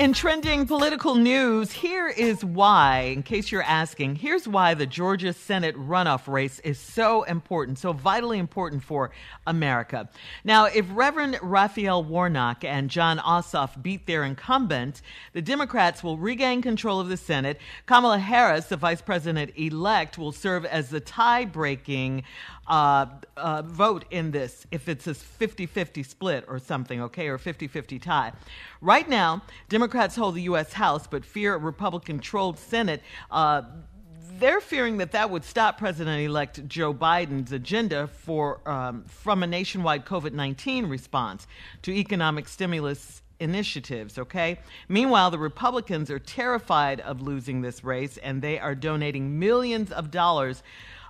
In trending political news, here is why, in case you're asking, here's why the Georgia Senate runoff race is so important, so vitally important for America. Now, if Reverend Raphael Warnock and Jon Ossoff beat their incumbent, the Democrats will regain control of the Senate. Kamala Harris, the vice president elect, will serve as the tie breaking uh, uh, vote in this if it's a 50 50 split or something, okay, or 50 50 tie. Right now, Democrats hold the U.S. House but fear a Republican controlled Senate. Uh, they're fearing that that would stop President-elect Joe Biden's agenda for um, from a nationwide COVID-19 response to economic stimulus initiatives, okay? Meanwhile, the Republicans are terrified of losing this race and they are donating millions of dollars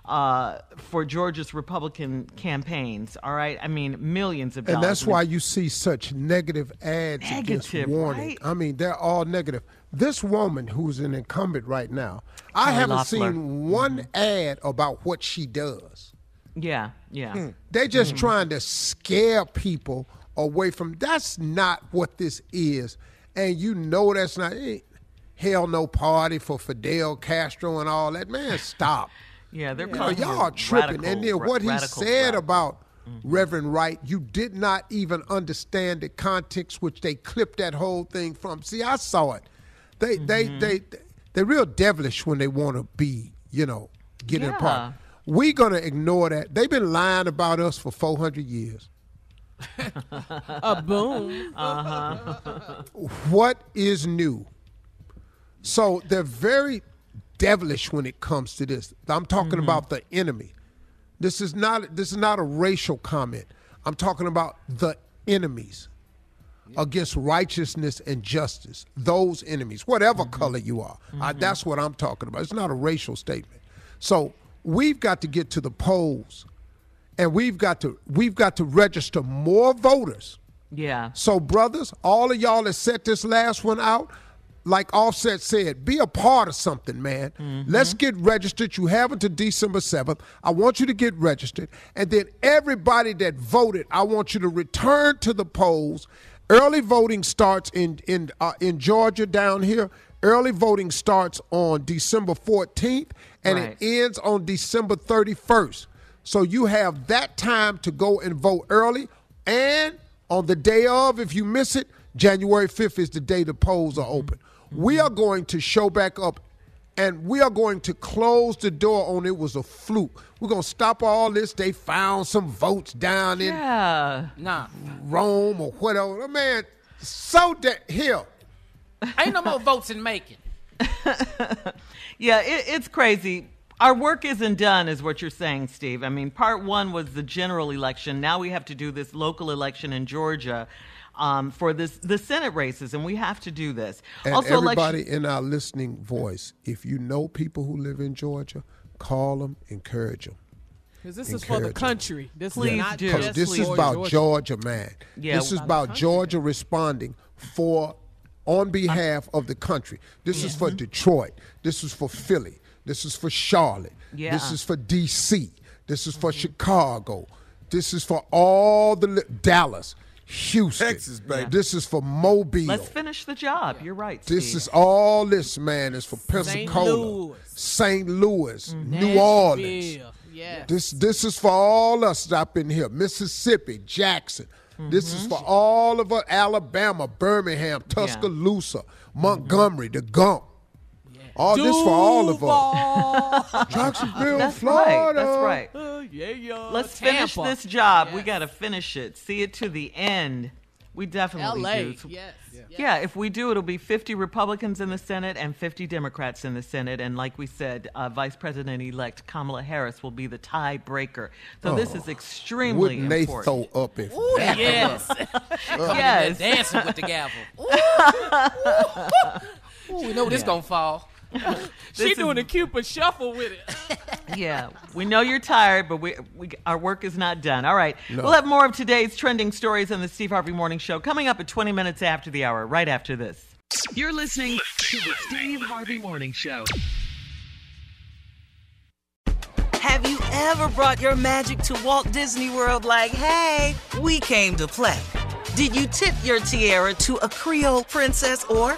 uh, for Georgia's Republican campaigns. All right, I mean millions of and that's why you see such negative ads against Negative, Warnock. right? I mean, they're all negative. This woman who's an incumbent right now, I Kelly haven't Loeffler. seen one ad about what she does. Yeah, yeah. They're just Mhm. trying to scare people away from. That's not what this is, and you know that's not. eh, Hell, no party for Fidel Castro and all that. Man, stop. Yeah, they're yeah. y'all are tripping. and radical- then what he radical said rap. about Reverend Wright, you did not even understand the context which they clipped that whole thing from. See, I saw it. They they they they're real devilish when they want to be, you know, get in Yeah. part. We gonna ignore that. They've been lying about us for four hundred years. A boom. Uh-huh. What is new? So they're very devilish when it comes to this. I'm talking about the enemy. This is not this is not a racial comment. I'm talking about the enemies against righteousness and justice. Those enemies, whatever color you are. Uh, that's what I'm talking about. It's not a racial statement. So we've got to get to the polls and we've got to we've got to register more voters Yeah. So, brothers, all of y'all that set this last one out, like Offset said, be a part of something, man. Mm-hmm. Let's get registered. You have until December 7th. I want you to get registered. And then everybody that voted, I want you to return to the polls. Early voting starts in in uh, in Georgia down here. Early voting starts on December 14th and Right. it ends on December 31st. So you have that time to go and vote early. And on the day of, if you miss it, January 5th is the day the polls are open. We are going to show back up and we are going to close the door on it was a fluke. We're going to stop all this. They found some votes down in Yeah. Nah, Rome or whatever. Oh, man, so that here. ain't no more votes in making. Yeah, it, it's crazy. Our work isn't done, is what you're saying, Steve. I mean, part one was the general election. Now we have to do this local election in Georgia um, for this the Senate races, and we have to do this. And also, everybody election, in our listening voice, if you know people who live in Georgia, call them, encourage them. Because this is for the country. This Please is not do. Just this is about Georgia, man. Yeah. this is About about Georgia responding for on behalf of the country. This is for Detroit. This is for Philly. This is for Charlotte. Yeah. This is for D.C. This is for Chicago. This is for all the li- Dallas, Houston. Texas, baby. This is for Mobile. let's finish the job. You're right. This Steve. is all this, man. Is for Pensacola, Louis. St. Louis, Mm-hmm. New Orleans. Nashville. Yeah. This this is for all us up in here. Mississippi, Jackson. This is for all of us. Alabama, Birmingham, Tuscaloosa, Montgomery, the Gump. All this for all of us. Jacksonville, That's Florida. right. That's right. Uh, yeah, yeah. Let's finish this job. We got to finish it. See it to the end. We definitely L.A. do. Yes. Yeah, if we do, it'll be 50 Republicans in the Senate and 50 Democrats in the Senate. And like we said, uh, Vice President elect Kamala Harris will be the tiebreaker. So this is extremely Wouldn't they throw up if Ooh, yes. Coming Yes. dancing with the gavel. Ooh, Ooh, we know this gonna fall. She This doing is- a Cupid shuffle with it. Yeah, we know you're tired, but we, we our work is not done. All right, we'll have more of today's trending stories on the Steve Harvey Morning Show coming up at 20 minutes after the hour. Right after this. You're listening to the Steve Harvey Morning Show. Have you ever brought your magic to Walt Disney World like, hey, we came to play? Did you tip your tiara to a Creole princess or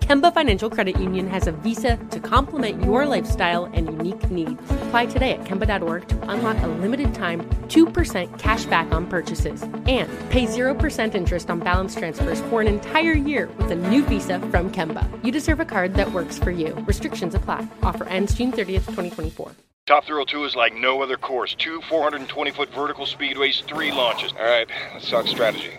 Kemba Financial Credit Union has a visa to complement your lifestyle and unique needs. Apply today at Kemba.org to unlock a limited time 2% cash back on purchases and pay 0% interest on balance transfers for an entire year with a new visa from Kemba. You deserve a card that works for you. Restrictions apply. Offer ends June 30th, 2024. Top Thrill 2 is like no other course. Two 420 foot vertical speedways, three launches. All right, let's talk strategy.